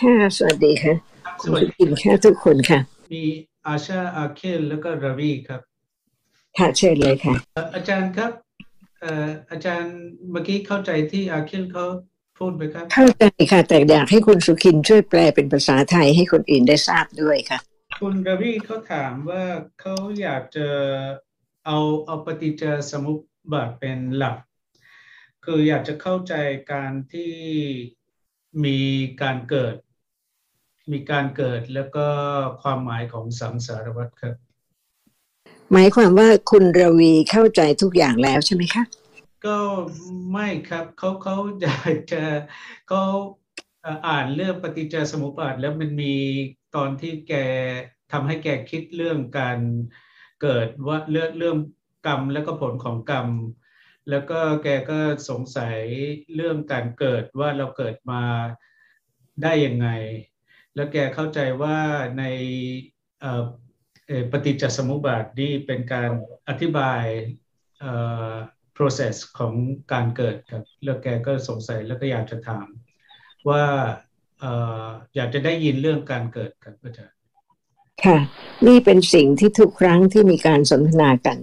ค่ะสวัสดีค่ะสวัสดีค่ะทุกคนค่ะ มีอาชาอาเคลแล้วก็ราวีครับ ค่ะเชิญเลยค่ะ อาจารย์ครับอาจารย์เมื่อกี้เข้าใจที่อาเคลเขาพูดไหมครับ เข้าใจค่ะ แต่อยากให้คุณสุขินช่วยแปลเป็นภาษาไทยให้คนอื่นได้ทราบด้วยค่ะ คุณราวีเขาถามว่าเขาอยากจะเอาเอาปฏิจจสมุปบาทเป็นหลัก คืออยากจะเข้าใจการที่มีการเกิด มีการเกิดแล้วก็ความหมายของสังสารวัฏครับ หมายความว่าคุณรวีเข้าใจทุกอย่างแล้วใช่ไหมคะก็ไม่ครับเขาเขาอยากจะเขาอ่านเรื่องปฏิจจสมุปบาทแล้วมันมีตอนที่แกทำให้แกคิดเรื่องการเกิดว่าเรื่องเรื่องกรรมแล้วก็ผลของกรรม แล้วก็แกก็สงสัยเรื่องการเกิดว่าเราเกิดมาได้ยังไง แล้วแกเข้าใจว่าในปฏิจจสมุปบาทนี่เป็นการอธิบาย process ของการเกิดครับ แล้วแกก็สงสัยแล้วก็อยากจะถาม ว่าอยากจะได้ยินเรื่องการเกิดครับอาจารย์ค่ะ นี่เป็นสิ่งที่ทุกครั้งที่มีการสนทนากัน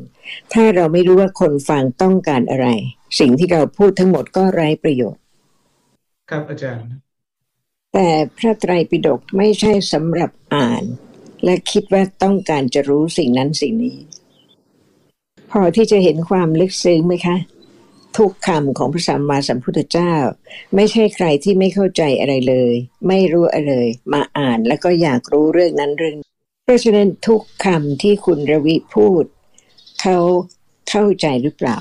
ถ้าเราไม่รู้ว่าคนฟังต้องการอะไร สิ่งที่เราพูดทั้งหมดก็ไร้ประโยชน์ ครับอาจารย์ แต่พระไตรปิฎกไม่ใช่สำหรับอ่าน และคิดว่าต้องการจะรู้สิ่งนั้นสิ่งนี้ พอที่จะเห็นความลึกซึ้งไหมคะ ทุกคำของพระสัมมาสัมพุทธเจ้า ไม่ใช่ใครที่ไม่เข้าใจอะไรเลย ไม่รู้อะไรเลย มาอ่านแล้วก็อยากรู้เรื่องนั้นเรื่องเพราะฉะนั้นทุกคำที่คุณรวิพูด เขาเข้าใจหรือเปล่า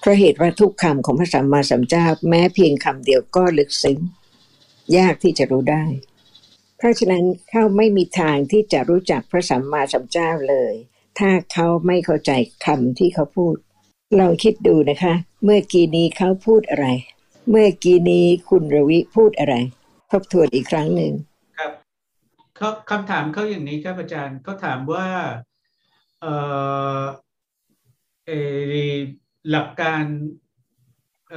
เพราะเหตุว่าทุกคำของพระสัมมาสัมพุทธเจ้า แม้เพียงคำเดียวก็ลึกซึ้ง ยากที่จะรู้ได้ เพราะฉะนั้นเขาไม่มีทางที่จะรู้จักพระสัมมาสัมพุทธเจ้าเลย ถ้าเขาไม่เข้าใจคำที่เขาพูด ลองคิดดูนะคะ เมื่อกี้นี้เขาพูดอะไร เมื่อกี้นี้คุณรวิพูดอะไร ทบทวนอีกครั้งหนึ่งเขาคำถามเขาอย่างนี้ครับอาจารย์เขาถามว่าเออเอหลักการเ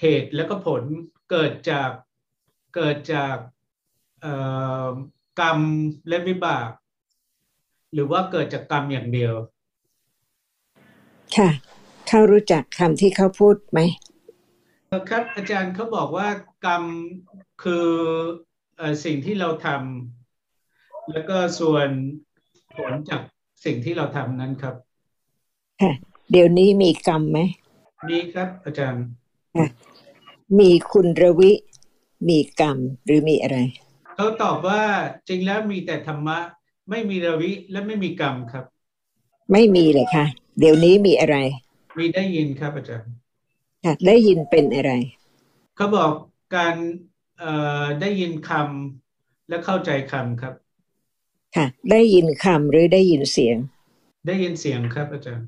เหตุและก็ผลเกิดจาก เกิดจากกรรมและวิบาก หรือว่าเกิดจากกรรมอย่างเดียว ค่ะ เขารู้จักคำที่เขาพูดไหมครับ อาจารย์เขาบอกว่ากรรมคือสิ่งที่เราทำแล้วก็ส่วนผลจากสิ่งที่เราทำนั้นครับค่ะเดี๋ยวนี้มีกรรมไหมมีครับ อาจารย์ มีคุณรวิ มีกรรมหรือมีอะไร เขาตอบว่าจริงแล้วมีแต่ธรรมะ ไม่มีรวิและไม่มีกรรมครับ ไม่มีเลยค่ะ เดี๋ยวนี้มีอะไร มีได้ยินครับอาจารย์ค่ะได้ยินเป็นอะไร เขาบอกการได้ยินคำและเข้าใจคำครับ ค่ะ ได้ยินคำหรือได้ยินเสียง ได้ยินเสียงครับอาจารย์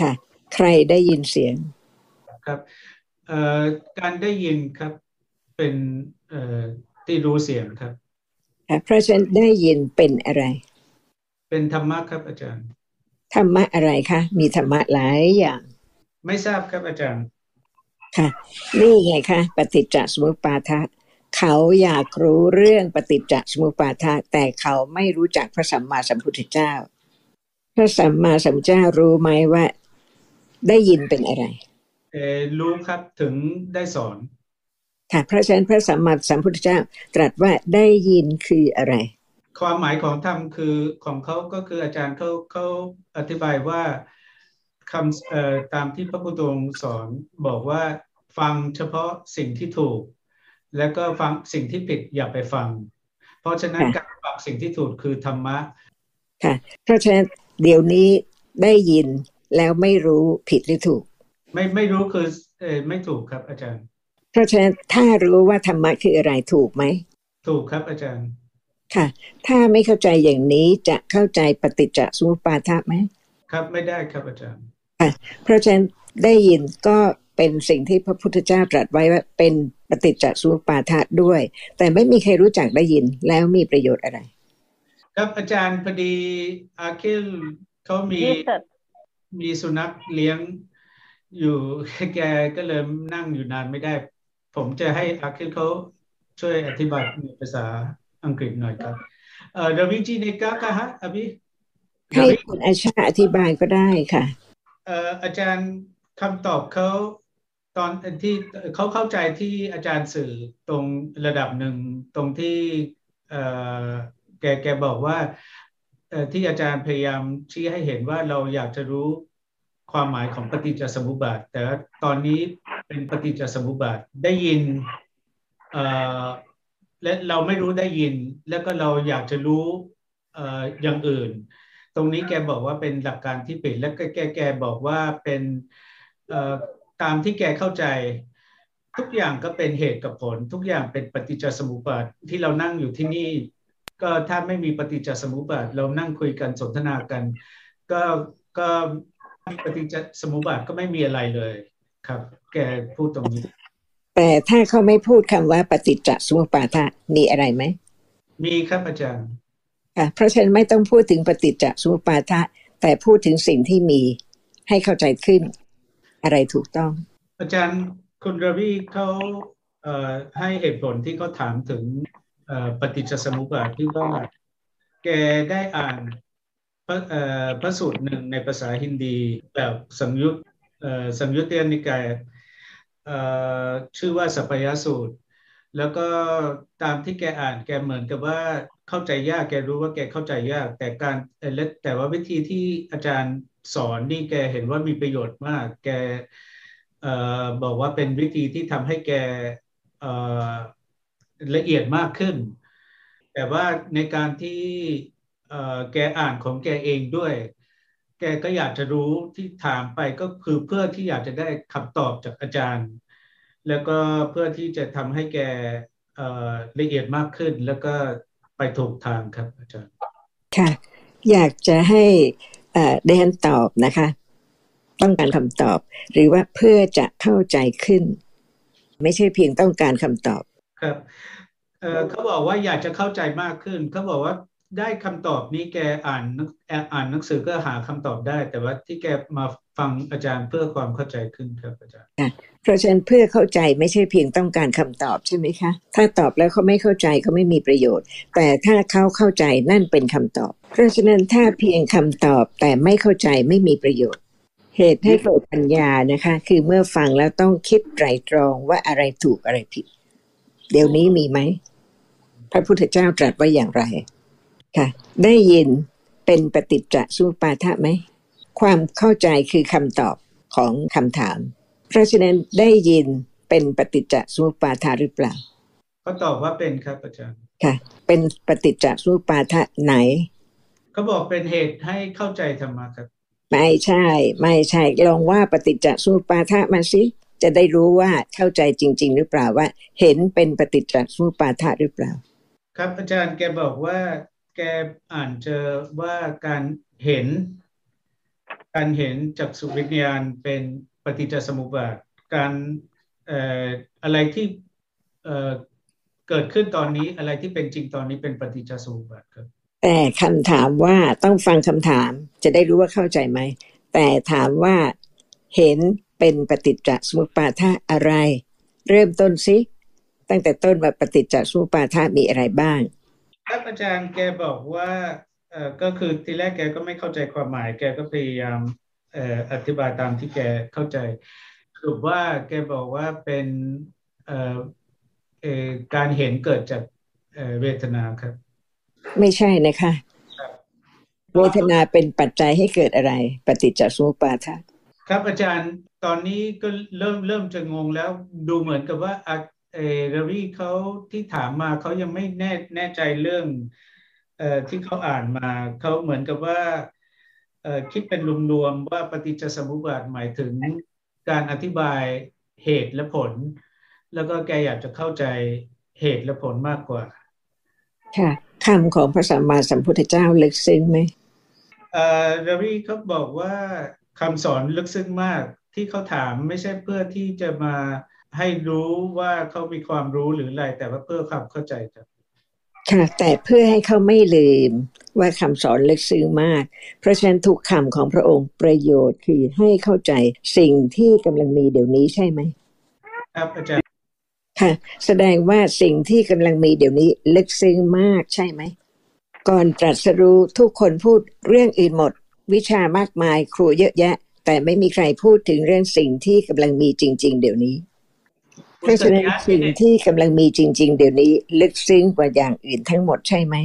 ค่ะ ใครได้ยินเสียง ครับเอ่อการได้ยินครับ เป็นเอ่อที่รู้เสียงครับค่ะเพราะฉะนั้นได้ยินเป็นอะไร เป็นธรรมะครับอาจารย์ ธรรมะอะไรคะมีธรรมะหลายอย่าง ไม่ทราบครับอาจารย์ ค่ะ นี่ไงคะปฏิจจสมุปบาทเขาอยากรู้เรื่องปฏิจจสมุปบาทะแต่เขาไม่รู้จักพระสัมมาสัมพุทธเจ้า พระสัมมาสัมพุทธเจ้ารู้ไหมว่า ได้ยินเป็นอะไร เออรู้ครับถึงได้สอน ค่ะเพราะฉะนั้นพระสัมมาสัมพุทธเจ้าตรัสว่าได้ยินคืออะไร ความหมายของธรรมคือของเขาก็คืออาจารย์เขาเขาอธิบายว่าคำเอ่อตามที่พระพุทธองค์สอนบอกว่าฟังเฉพาะสิ่งที่ถูก แล้วก็ฟังสิ่งที่ผิดอย่าไปฟัง เพราะฉะนั้นการฟังสิ่งที่ถูกคือธรรมะค่ะเพราะฉะนั้นเดี๋ยวนี้ได้ยินแล้วไม่รู้ผิดหรือถูก ไม่ไม่รู้คือเออไม่ถูกครับอาจารย์ เพราะฉะนั้นถ้ารู้ว่าธรรมะคืออะไรถูกไหม ถูกครับอาจารย์ค่ะ ถ้าไม่เข้าใจอย่างนี้จะเข้าใจปฏิจจสมุปบาทไหมครับไม่ได้ครับอาจารย์ค่ะเพราะฉะนั้นได้ยินก็เป็นสิ่งที่พระพุทธเจ้าตรัสไว้ว่าเป็นปฏิจจสมุปบาทะด้วย แต่ไม่มีใครรู้จักได้ยินแล้วมีประโยชน์อะไร ครับอาจารย์พอดีอาคิลเขามีมีสุนัขเลี้ยงอยู่แกก็เลยนั่งอยู่นานไม่ได้ ผมจะให้อาคิลเขาช่วยอธิบายในภาษาอังกฤษหน่อยครับเอ่อดาวิจีในกากะฮะอภิให้คุณอาชาอธิบายก็ได้ค่ะเอ่ออาจารย์คำตอบเขาตอนที่เขาเข้าใจที่อาจารย์สื่อตรงระดับหนึ่งตรงที่เอ่อแกแกบอกว่าเอ่อที่อาจารย์พยายามชี้ให้เห็นว่าเราอยากจะรู้ ความหมายของปฏิจจสมุปบาท แต่ตอนนี้เป็นปฏิจจสมุปบาทได้ยินและเราไม่รู้ได้ยิน แล้วก็เราอยากจะรู้ออย่างอื่น ตรงนี้แกบอกว่าเป็นหลักการที่ผิดและแกแกบอกว่าเป็นตามที่แกเข้าใจทุกอย่างก็เป็นเหตุกับผล ทุกอย่างเป็นปฏิจจสมุปบาทที่เรานั่งอยู่ที่นี่ ก็ถ้าไม่มีปฏิจจสมุปบาทเรานั่งคุยกันสนทนากัน ก็ก็ ปฏิจจสมุปบาทก็ไม่มีอะไรเลยครับ แกพูดตรงนี้ แต่ถ้าเขาไม่พูดคำว่าปฏิจจสมุปบาทมีอะไรไหมมีครับอาจารย์ค่ะเพราะฉะนั้นไม่ต้องพูดถึงปฏิจจสมุปบาทแต่พูดถึงสิ่งที่มีให้เข้าใจขึ้น อะไรถูกต้อง อาจารย์คุณรวีเขาให้เหตุผลที่เขาถามถึงปฏิจจสมุปบาทที่ว่าแกได้อ่าน พระพระสูตรหนึ่งในภาษาฮินดีแบบสังยุตสังยุตเตียนิกายชื่อว่าสัพยาสูตร แล้วก็ตามที่แกอ่านแกเหมือนกับว่าเข้าใจยากแกรู้ว่าแกเข้าใจยาก แต่การแต่ว่าวิธีที่อาจารย์สอนนี่แกเห็นว่ามีประโยชน์มาก แกบอกว่าเป็นวิธีที่ทำให้แกละเอียดมากขึ้น แต่ว่าในการที่ แกอ่านของแกเองด้วย แกก็อยากจะรู้ที่ถามไปก็คือเพื่อที่อยากจะได้คำตอบจากอาจารย์ แล้วก็เพื่อที่จะทำให้แกละเอียดมากขึ้นแล้วก็ไปถูกทางครับอาจารย์ ค่ะ อยากจะให้เดนตอบนะคะ ต้องการคำตอบ หรือว่าเพื่อจะเข้าใจขึ้น ไม่ใช่เพียงต้องการคำตอบ ครับเขาบอกว่าอยากจะเข้าใจมากขึ้น เขาบอกว่า ได้คำตอบนี้แกอ่านอ่านหนังสือก็หาคำตอบได้ แต่ว่าที่แกมาฟังอาจารย์เพื่อความเข้าใจขึ้นครับอาจารย์เพราะฉะนั้นเพื่อเข้าใจไม่ใช่เพียงต้องการคำตอบใช่ไหมคะ ถ้าตอบแล้วเขาไม่เข้าใจเขาไม่มีประโยชน์ แต่ถ้าเขาเข้าใจนั่นเป็นคำตอบ เพราะฉะนั้นถ้าเพียงคำตอบแต่ไม่เข้าใจไม่มีประโยชน์ เหตุให้เกิดปัญญานะคะ คือเมื่อฟังแล้วต้องคิดไตรตรองว่าอะไรถูกอะไรผิด เดี๋ยวนี้มีไหมพระพุทธเจ้าตรัสว่าอย่างไร ค่ะ ได้ยินเป็นปฏิจจสุปาทะไหม ความเข้าใจคือคำตอบของคำถาม เพราะฉะนั้นได้ยินเป็นปฏิจจสุปาทะหรือเปล่าเขาตอบว่าเป็นครับอาจารย์ค่ะ เป็นปฏิจจสุปาทะไหนเขาบอกเป็นเหตุให้เข้าใจธรรมะครับไม่ใช่ ไม่ใช่ลองว่าปฏิจจสุปาทะมาสิจะได้รู้ว่าเข้าใจจริง ๆ หรือเปล่าว่า เห็นเป็นปฏิจจสุปาทะหรือเปล่า ครับอาจารย์แกบอกว่า แกอ่านเจอว่าการเห็น การเห็นจากสุวิญญาณเป็นปฏิจจสมุปบาท การอะไรที่เกิดขึ้นตอนนี้อะไรที่เป็นจริงตอนนี้เป็นปฏิจจสมุปบาทครับ แต่คำถามว่าต้องฟังคำถามจะได้รู้ว่าเข้าใจไหม แต่ถามว่าเห็นเป็นปฏิจจสมุปบาทอะไร เริ่มต้นซิตั้งแต่ต้นว่าปฏิจจสมุปบาทมีอะไรบ้าง ครับอาจารย์แกบอกว่าเอ่อก็คือทีแรกแกก็ไม่เข้าใจความหมาย แกก็พยายามเอ่ออธิบายตามที่แกเข้าใจสรุปว่าแกบอกว่าเป็นเอ่อเอ่อการเห็นเกิดจากเอ่อเวทนาครับ ไม่ใช่นะคะ เวทนาเป็นปัจจัยให้เกิดอะไร ปฏิจจสมุปบาทครับอาจารย์ตอนนี้ก็เริ่มเริ่มจะงงแล้วดูเหมือนกับว่า เออรวีเขาที่ถามมาเขายังไม่แน่แน่ใจเรื่องเอ่อที่เขาอ่านมาเขาเหมือนกับว่าเอ่อคิดเป็นรวมๆว่าปฏิจจสมุปบาทหมายถึงการอธิบายเหตุและผล แล้วก็แกอยากจะเข้าใจเหตุและผลมากกว่า ค่ะคำของพระสัมมาสัมพุทธเจ้าลึกซึ้งไหมเอ่อรวีเขาบอกว่าคำสอนลึกซึ้งมากที่เขาถามไม่ใช่เพื่อที่จะมา ให้รู้ว่าเขามีความรู้หรืออะไร แต่ว่าเพื่อความเข้าใจครับค่ะ แต่เพื่อให้เขาไม่ลืมว่าคำสอนลึกซึ้งมาก เพราะฉะนั้นทุกคำของพระองค์ประโยชน์คือให้เข้าใจสิ่งที่กำลังมีเดี๋ยวนี้ใช่ไหมครับอาจารย์ค่ะ แสดงว่าสิ่งที่กำลังมีเดี๋ยวนี้ลึกซึ้งมากใช่ไหม ก่อนตรัสรู้ทุกคนพูดเรื่องอื่นหมด วิชามากมายครูเยอะแยะ แต่ไม่มีใครพูดถึงเรื่องสิ่งที่กำลังมีจริง ๆ เดี๋ยวนี้ เพราะฉะนั้นสิ่งที่กำลังมีจริง ๆ เดี๋ยวนี้ลึกซึ้งกว่าอย่างอื่นทั้งหมดใช่ไหม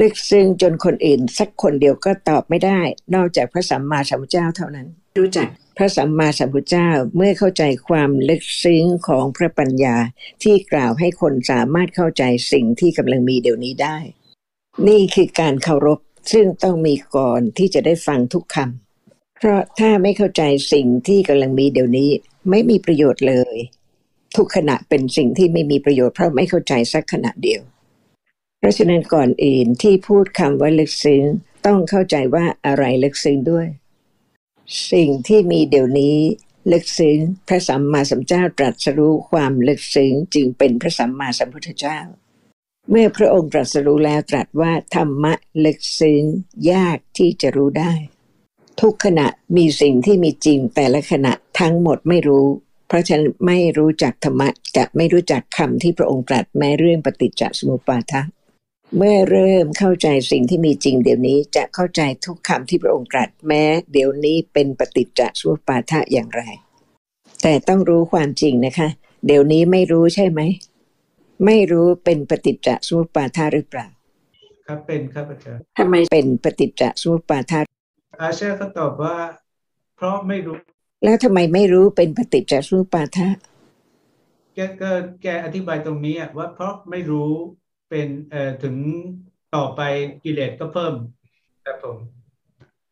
ลึกซึ้งจนคนอื่น สักคนเดียวก็ตอบไม่ได้ นอกจากพระสัมมาสัมพุทธเจ้าเท่านั้น รู้จักพระสัมมาสัมพุทธเจ้าเมื่อเข้าใจความลึกซึ้งของพระปัญญาที่กล่าวให้คนสามารถเข้าใจสิ่งที่กำลังมีเดี๋ยวนี้ได้ นี่คือการเคารพซึ่งต้องมีก่อนที่จะได้ฟังทุกคำเพราะถ้าไม่เข้าใจสิ่งที่กำลังมีเดี๋ยวนี้ ไม่มีประโยชน์เลย ทุกขณะเป็นสิ่งที่ไม่มีประโยชน์เพราะไม่เข้าใจสักขณะเดียว เพราะฉะนั้นก่อนอื่นที่พูดคำว่าลึกซึ้งต้องเข้าใจว่าอะไรลึกซึ้งด้วย สิ่งที่มีเดี๋ยวนี้ลึกซึ้งพระสัมมาสัมพุทธเจ้าตรัสรู้ความลึกซึ้งจึงเป็นพระสัมมาสัมพุทธเจ้า เมื่อพระองค์ตรัสรู้แล้วตรัสว่าธรรมะลึกซึ้งยากที่จะรู้ได้ ทุกขณะมีสิ่งที่มีจริงแต่ละขณะทั้งหมดไม่รู้ เพราะฉะนั้นไม่รู้จักธรรมะจะไม่รู้จักคำที่พระองค์ตรัสแม้เรื่องปฏิจจสมุปบาทเมื่อเริ่มเข้าใจสิ่งที่มีจริงเดี๋ยวนี้จะเข้าใจทุกคำที่พระองค์ตรัสแม้ เดี๋ยวนี้เป็นปฏิจจสมุปบาทะอย่างไร แต่ต้องรู้ความจริงนะคะ เดี๋ยวนี้ไม่รู้ใช่ไหมไม่รู้เป็นปฏิจจสมุปบาทะหรือเปล่า ครับเป็นครับอาจารย์ทำไมเป็นปฏิจจสมุปบาทะอาเชร์เขาตอบว่า เพราะไม่รู้ แล้วทำไมไม่รู้เป็นปฏิจจสมุปบาทะแกก็แกอธิบายตรงนี้ว่าเพราะไม่รู้เป็นเอ่อถึงต่อไปกิเลสก็เพิ่มครับผม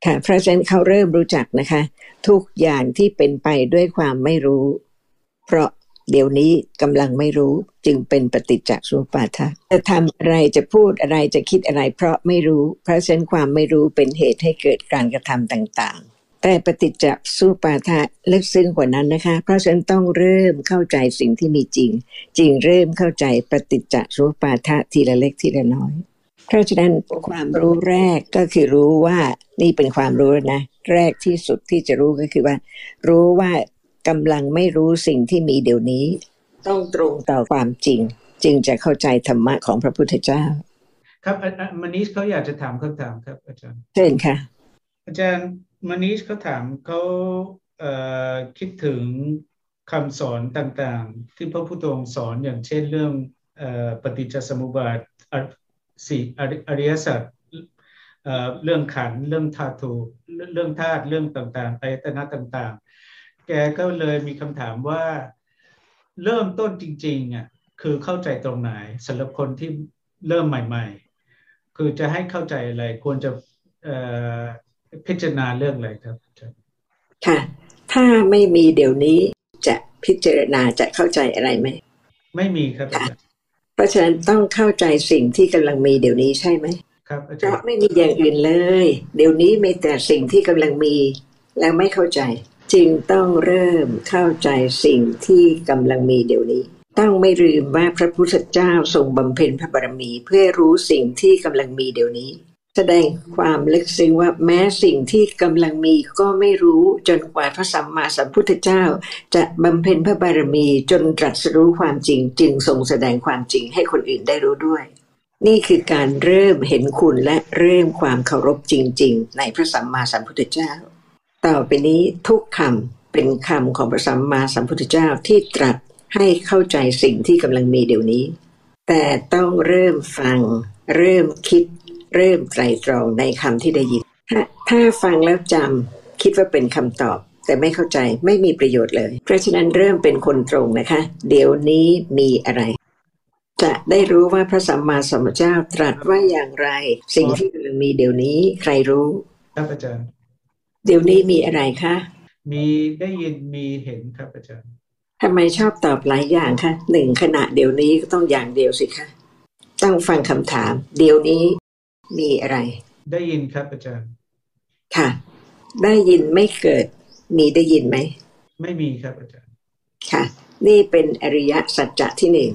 ค่ะเพราะฉะนั้นเขาเริ่มรู้จักนะคะ ทุกอย่างที่เป็นไปด้วยความไม่รู้ เพราะเดี๋ยวนี้กำลังไม่รู้จึงเป็นปฏิจจสุปาทะจะทำอะไรจะพูดอะไรจะคิดอะไร เพราะไม่รู้ เพราะฉะนั้นความไม่รู้เป็นเหตุให้เกิดการกระทำต่าง แต่ปฏิจจสุปาทะลึกซึ้งกว่านั้นนะคะ เพราะฉะนั้นต้องเริ่มเข้าใจสิ่งที่มีจริง จริงเริ่มเข้าใจปฏิจจสุปาทะทีละเล็กทีละน้อย เพราะฉะนั้นความรู้แรกก็คือรู้ว่านี่เป็นความรู้นะ แรกที่สุดที่จะรู้ก็คือว่า รู้ว่ากำลังไม่รู้สิ่งที่มีเดี๋ยวนี้ ต้องตรงต่อความจริง จึงจะเข้าใจธรรมะของพระพุทธเจ้า ครับมานิสเขาอยากจะถามคำถามครับอาจารย์เช่นค่ะ อาจารย์ มานิชเขาถามเขาเคิดถึงคำสอนต่างๆ ที่พระพุทธองค์สอนอย่างเช่นเรื่องปฏิจจสมุปบาทสี่อริยสัจเรื่องขันเรื่องธาตุเรื่องธาตุเรื่องต่างๆไอตนะต่างๆ แกก็เลยมีคำถามว่าเริ่มต้นจริงๆอะคือเข้าใจตรงไหนสำหรับคนที่เริ่มใหม่ ๆ คือจะให้เข้าใจอะไรควรจะ พิจารณาเรื่องอะไรครับ ค่ะ ถ้าไม่มีเดี๋ยวนี้จะพิจารณาจะเข้าใจอะไรไหม ไม่มีครับ เพราะฉะนั้นต้องเข้าใจสิ่งที่กำลังมีเดี๋ยวนี้ใช่ไหมครับเพราะไม่มีอย่างอื่นเลย เดี๋ยวนี้มีแต่สิ่งที่กำลังมีแล้วไม่เข้าใจ จึงต้องเริ่มเข้าใจสิ่งที่กำลังมีเดี๋ยวนี้ ต้องไม่ลืมว่าพระพุทธเจ้าทรงบำเพ็ญพระบารมีเพื่อรู้สิ่งที่กำลังมีเดี๋ยวนี้แส ดงความลึกซึ้งว่าแม้สิ่งที่กำลังมีก็ไม่รู้จนกว่าพระสัมมาสัมพุทธเจ้า จะบำเพ็ญพระบารมีจนตรัสรู้ความจริง จึงทรงแสดงความจริงให้คนอื่นได้รู้ด้วย นี่คือการเริ่มเห็นคุณและเริ่มความเคารพจริง ๆ ในพระสัมมาสัมพุทธเจ้า ต่อไปนี้ทุกคำเป็นคำของพระสัมมาสัมพุทธเจ้าที่ตรัสให้เข้าใจสิ่งที่กำลังมีเดี๋ยวนี้ แต่ต้องเริ่มฟัง เริ่มคิด เริ่มไตรตรองในคำที่ได้ยินถ้าถ้าฟังแล้วจำคิดว่าเป็นคำตอบ แต่ไม่เข้าใจไม่มีประโยชน์เลย เพราะฉะนั้นเริ่มเป็นคนตรงนะคะ เดี๋ยวนี้มีอะไร จะได้รู้ว่าพระสัมมาสัมพุทธเจ้าตรัสว่าอย่างไร สิ่งที่กำลังมีเดี๋ยวนี้ใครรู้ครับอาจารย์ เดี๋ยวนี้มีอะไรคะมีได้ยินมีเห็นครับอาจารย์ทำไมชอบตอบหลายอย่างคะหนึ่งขณะเดี๋ยวนี้ก็ต้องอย่างเดียวสิคะต้องฟังคำถาม เดี๋ยวนี้ มีอะไร ได้ยินครับอาจารย์ ค่ะ ได้ยินไม่เกิด มีได้ยินไหม ไม่มีครับอาจารย์ ค่ะ นี่เป็นอริยสัจจะที่หนึ่ง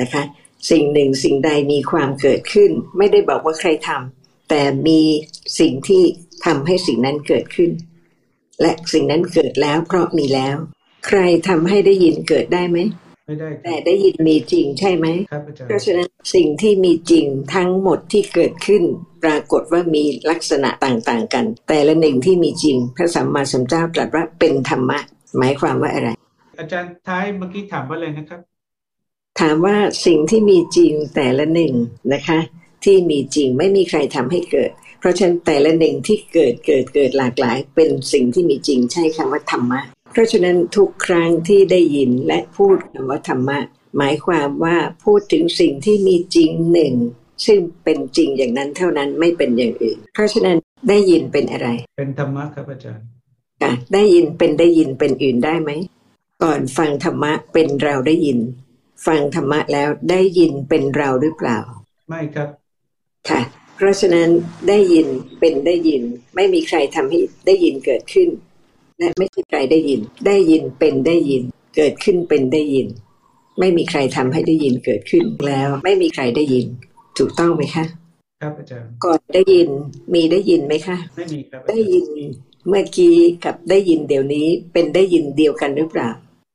นะคะ สิ่งหนึ่งสิ่งใดมีความเกิดขึ้น ไม่ได้บอกว่าใครทำแต่มีสิ่งที่ทำให้สิ่งนั้นเกิดขึ้น และสิ่งนั้นเกิดแล้วเพราะมีแล้ว ใครทำให้ได้ยินเกิดได้ไหม ไม่ได้คแต่รับได้ยินมีจริงใช่ไหมครับอาจารเพราะย์ฉะนั้นสิ่งที่มีจริงทั้งหมดที่เกิดขึ้น ปรากฏว่ามีลักษณะต่างๆกัน แต่ละหนึ่งที่มีจริง พระสัมมาสัมพุทธเจ้าตรัสว่าเป็นธรรมะ หมายความว่าอะไร อาจารย์ท้ายเมื่อกี้ถามว่าอะไรนะครับ ถามว่าสิ่งที่มีจริงแต่ละหนึ่งนะคะ ที่มีจริงไม่มีใครทำให้เกิด เพราะฉะนั้นแต่ละหนึ่งที่เกิดเกิดเกิดหลากหลาย เป็นสิ่งที่มีจริงใช่คำว่าธรรมะ เพราะฉะนั้นทุกครั้งที่ได้ยินและพูดคำว่าธรรมะ หมายความว่าพูดถึงสิ่งที่มีจริงหนึ่ง ซึ่งเป็นจริงอย่างนั้นเท่านั้นไม่เป็นอย่างอื่น เพราะฉะนั้นได้ยินเป็นอะไร เป็นธรรมะครับอาจารย์ค่ะได้ยินเป็นได้ยินเป็นอื่นได้ไหมก่อนฟังธรรมะเป็นเราได้ยิน ฟังธรรมะแล้วได้ยินเป็นเราหรือเปล่า ไม่ครับค่ะ เพราะฉะนั้นได้ยินเป็นได้ยิน ไม่มีใครทำให้ได้ยินเกิดขึ้น และไม่ใช่ใครได้ยิน ได้ยินเป็นได้ยิน เกิดขึ้นเป็นได้ยิน ไม่มีใครทำให้ได้ยินเกิดขึ้นแล้ว ไม่มีใครได้ยิน ถูกต้องไหมคะ ครับอาจารย์ก่อนได้ยินมีได้ยินไหมคะไม่มีครับอาได้จารย์ยินเมื่อกี้กับได้ยินเดี๋ยวนี้เป็นได้ยินเดียวกันหรือเปล่า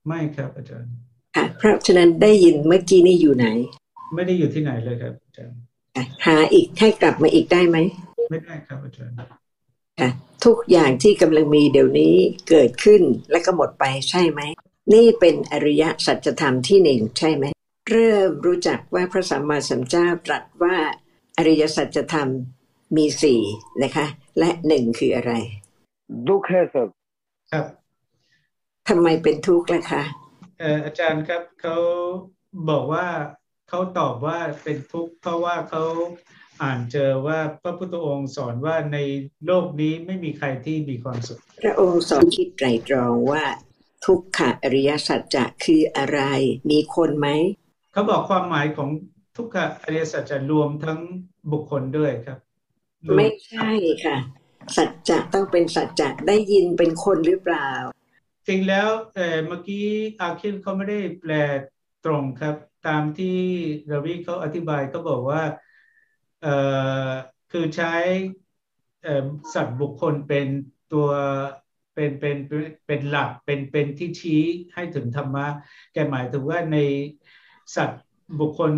ไม่ครับอาจารย์ค่ะเพราะฉะนั้นได้ยินเมื่อกี้นี่อยู่ไหน ไม่ได้อยู่ที่ไหนเลยครับอาจารย์ค่ะหาอีกให้กลับมาอีกได้ไหม ไม่ได้ครับอาจารย์ ค่ะทุกอย่างที่กำลังมีเดี๋ยวนี้เกิดขึ้นและก็หมดไปใช่ไหม นี่เป็นอริยสัจธรรมที่หนึ่งใช่ไหม เริ่มรู้จักว่าพระสัมมาสัมพุทธเจ้าตรัสว่าอริยสัจธรรมมีสี่นะคะ และหนึ่งคืออะไรทุกข์ครับครับทำไมเป็นทุกข์ล่ะคะอาจารย์ครับเขาบอกว่าเขาตอบว่าเป็นทุกข์เพราะว่าเขา อ่านเจอว่าพระพุทธองค์สอนว่าในโลกนี้ไม่มีใครที่มีความสุข พระองค์สอนคิดไตรตรองว่าทุกขอริยสัจจะคืออะไร มีคนไหม เขาบอกความหมายของทุกขอริยสัจจะรวมทั้งบุคคลด้วยครับรวมไม่ใช่ค่ะ สัจจะต้องเป็นสัจจะได้ยินเป็นคนหรือเปล่า จริงแล้วเอ่อเมื่อกี้อาคินเขาไม่ได้แปลตรงครับ ตามที่ราวิเขาอธิบายเขาบอกว่าเอ่อ คือใช้เอ่อสัตว์บุคคลเป็นตัวเป็นเป็นเป็นเป็นหลักเป็นเป็นที่ชี้ให้ถึงธรรมะ แกหมายถึงว่าในสัตว์บุคคล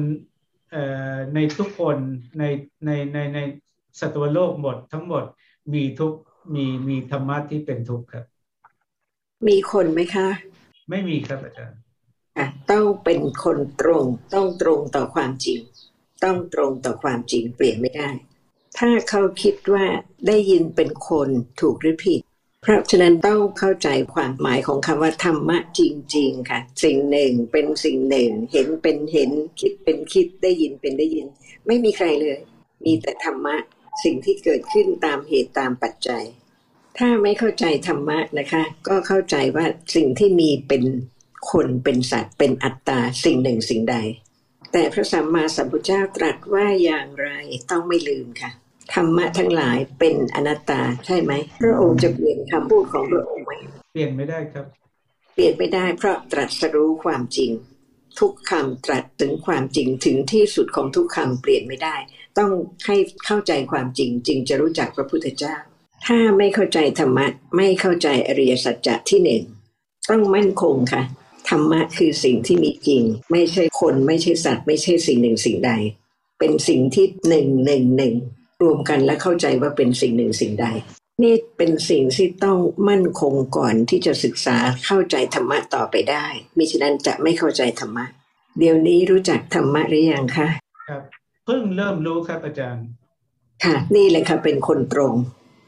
เอ่อในทุกคนในในในในสัตวโลกหมดทั้งหมดมีทุกข์มีมีธรรมะที่เป็นทุกข์ครับ มีคนไหมคะ ไม่มีครับอาจารย์อะต้องเป็นคนตรงต้องตรงต่อความจริง ต้องตรงต่อความจริงเปลี่ยนไม่ได้ ถ้าเขาคิดว่าได้ยินเป็นคนถูกหรือผิด เพราะฉะนั้นต้องเข้าใจความหมายของคำว่าธรรมะจริง ๆ ค่ะ สิ่งหนึ่งเป็นสิ่งหนึ่ง เห็นเป็นเห็นคิดเป็นคิดได้ยินเป็นได้ยิน ไม่มีใครเลย มีแต่ธรรมะสิ่งที่เกิดขึ้นตามเหตุตามปัจจัย ถ้าไม่เข้าใจธรรมะนะคะ ก็เข้าใจว่าสิ่งที่มีเป็นคนเป็นสัตว์เป็นอัตตาสิ่งหนึ่งสิ่งใด แต่พระสัมมาสัมพุทธเจ้าตรัสว่าอย่างไรต้องไม่ลืมค่ะธรรมะทั้งหลายเป็นอนัตตาใช่ไหมพระองค์จะเปลี่ยนคำพูดของพระองค์ไหมเปลี่ยนไม่ได้ครับ เปลี่ยนไม่ได้เพราะตรัสรู้ความจริง ทุกคำตรัสถึงความจริงถึงที่สุดของทุกคำเปลี่ยนไม่ได้ ต้องให้เข้าใจความจริงจึงจะรู้จักพระพุทธเจ้า ถ้าไม่เข้าใจธรรมะไม่เข้าใจอริยสัจจะที่หนึ่งต้องมั่นคงค่ะ ธรรมะคือสิ่งที่มีจริง ไม่ใช่คนไม่ใช่สัตว์ ไม่ใช่สิ่งหนึ่งสิ่งใด เป็นสิ่งที่หนึ่งหนึ่งหนึ่งรวมกันและเข้าใจว่าเป็นสิ่งหนึ่งสิ่งใด นี่เป็นสิ่งที่ต้องมั่นคงก่อนที่จะศึกษาเข้าใจธรรมะต่อไปได้มิฉะนั้นจะไม่เข้าใจธรรมะ เดี๋ยวนี้รู้จักธรรมะหรือยังคะครับเพิ่งเริ่มรู้ครับอาจารย์ ค่ะ นี่แหละค่ะเป็นคนตรง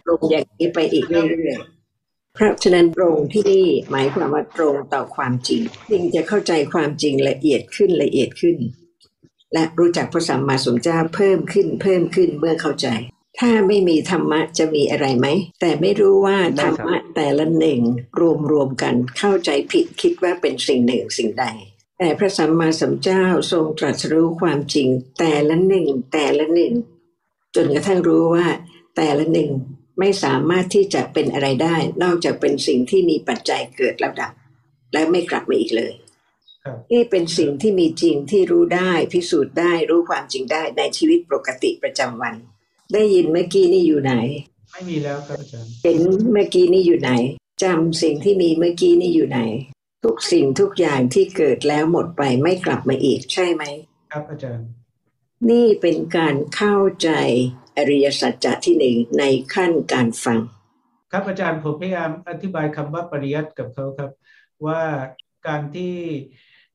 ตรงอย่างนี้ไปอีกเรื่อยๆ เพราะฉะนั้นตรงที่นี่หมายความว่าตรงต่อความจริงจึงจะเข้าใจความจริงละเอียดขึ้นละเอียดขึ้น และรู้จักพระสัมมาสัมพุทธเจ้าเพิ่มขึ้นเพิ่มขึ้นเมื่อเข้าใจ ถ้าไม่มีธรรมะจะมีอะไรไหม แต่ไม่รู้ว่าธรรมะแต่ละหนึ่งรวมรวมๆกันเข้าใจผิดคิดว่าเป็นสิ่งหนึ่งสิ่งใด แต่พระสัมมาสัมพุทธเจ้าทรงตรัสรู้ความจริง แต่ละหนึ่งแต่ละหนึ่งจนกระทั่งรู้ว่าแต่ละหนึ่ง ไม่สามารถที่จะเป็นอะไรได้ นอกจากเป็นสิ่งที่มีปัจจัยเกิดแล้วดับ และไม่กลับมาอีกเลยครับนี่เป็นสิ่งที่มีจริงที่รู้ได้พิสูจน์ได้รู้ความจริงได้ในชีวิตปกติประจำวัน ได้ยินเมื่อกี้นี่อยู่ไหน ไม่มีแล้วครับอาจารย์เห็นเมื่อกี้นี่อยู่ไหนจำสิ่งที่มีเมื่อกี้นี่อยู่ไหน ทุกสิ่งทุกอย่างที่เกิดแล้วหมดไปไม่กลับมาอีกใช่ไหม ครับอาจารย์ นี่เป็นการเข้าใจอริยสัจจะที่หนึ่งในขั้นการฟัง ครับอาจารย์ผมพยายามอธิบายคำว่าปริยัติกับเขาครับ ว่าการที่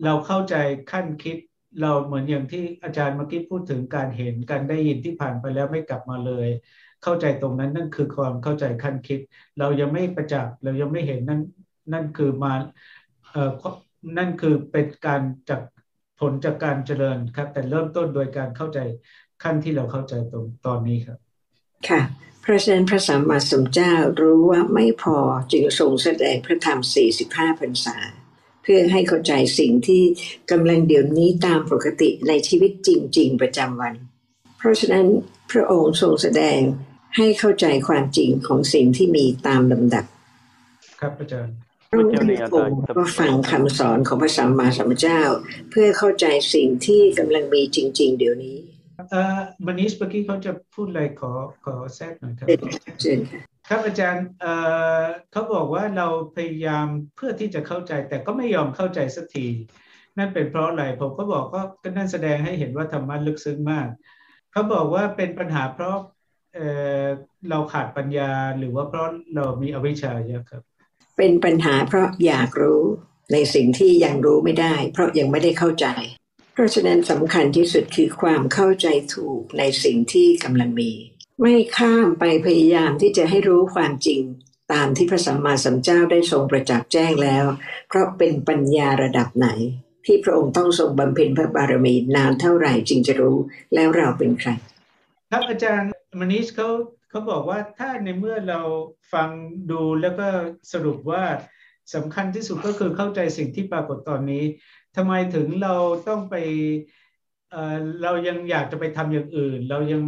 เราเข้าใจขั้นคิดเราเหมือนอย่างที่อาจารย์เมื่อกี้พูดถึงการเห็นการได้ยินที่ผ่านไปแล้วไม่กลับมาเลย เข้าใจตรงนั้นนั่นคือความเข้าใจขั้นคิด เรายังไม่ประจักษ์เรายังไม่เห็นนั่นนั่นคือมาเอ่อนั่นคือเป็นการจากผลจากการเจริญครับ แต่เริ่มต้นโดยการเข้าใจ ขั้นที่เราเข้าใจตรงตอนนี้ครับ ค่ะเพราะฉะนั้นพระสัมมาสัมพุทธเจ้ารู้ว่าไม่พอจึงทรงแสดงพระธรรม 45พรรษา เพื่อให้เข้าใจสิ่งที่กำลังเดี๋ยวนี้ตามปกติในชีวิตจริง ๆ ประจำวัน เพราะฉะนั้นพระองค์ทรงแสดงให้เข้าใจความจริงของสิ่งที่มีตามลำดับ ครับอาจารย์ต้องให้คงก็ฟังคำสอนของพระสัมมาสัมพุทธเจ้า เพื่อเข้าใจสิ่งที่กำลังมีจริง ๆ เดี๋ยวนี้เอ่อ มานิชเมื่อกี้เขาจะพูดอะไรขอขอแทรกหน่อยครับเชิญค่ะครับอาจารย์เอ่อเขาบอกว่าเราพยายามเพื่อที่จะเข้าใจแต่ก็ไม่ยอมเข้าใจสักที นั่นเป็นเพราะอะไรผมก็บอกว่าก็นั่นแสดงให้เห็นว่าธรรมะลึกซึ้งมาก เขาบอกว่าเป็นปัญหาเพราะเอ่อเราขาดปัญญาหรือว่าเพราะเรามีอวิชชาเยอะครับ เป็นปัญหาเพราะอยากรู้ในสิ่งที่ยังรู้ไม่ได้ เพราะยังไม่ได้เข้าใจ เพราะฉะนั้นสำคัญที่สุดคือความเข้าใจถูกในสิ่งที่กำลังมี ไม่ข้ามไปพยายามที่จะให้รู้ความจริง ตามที่พระสัมมาสัมพุทธเจ้าได้ทรงประจักษ์แจ้งแล้ว เพราะเป็นปัญญาระดับไหน ที่พระองค์ต้องทรงบำเพ็ญพระบารมีนานเท่าไหร่จึงจะรู้แล้วเราเป็นใคร ครับอาจารย์มานิชเขาเขาบอกว่าถ้าในเมื่อเราฟังดูแล้วก็สรุปว่าสำคัญที่สุดก็คือเข้าใจสิ่งที่ปรากฏตอนนี้ ทำไมถึงเราต้องไปเอ่อเรายังอยากจะไปทำอย่างอื่น เรายัง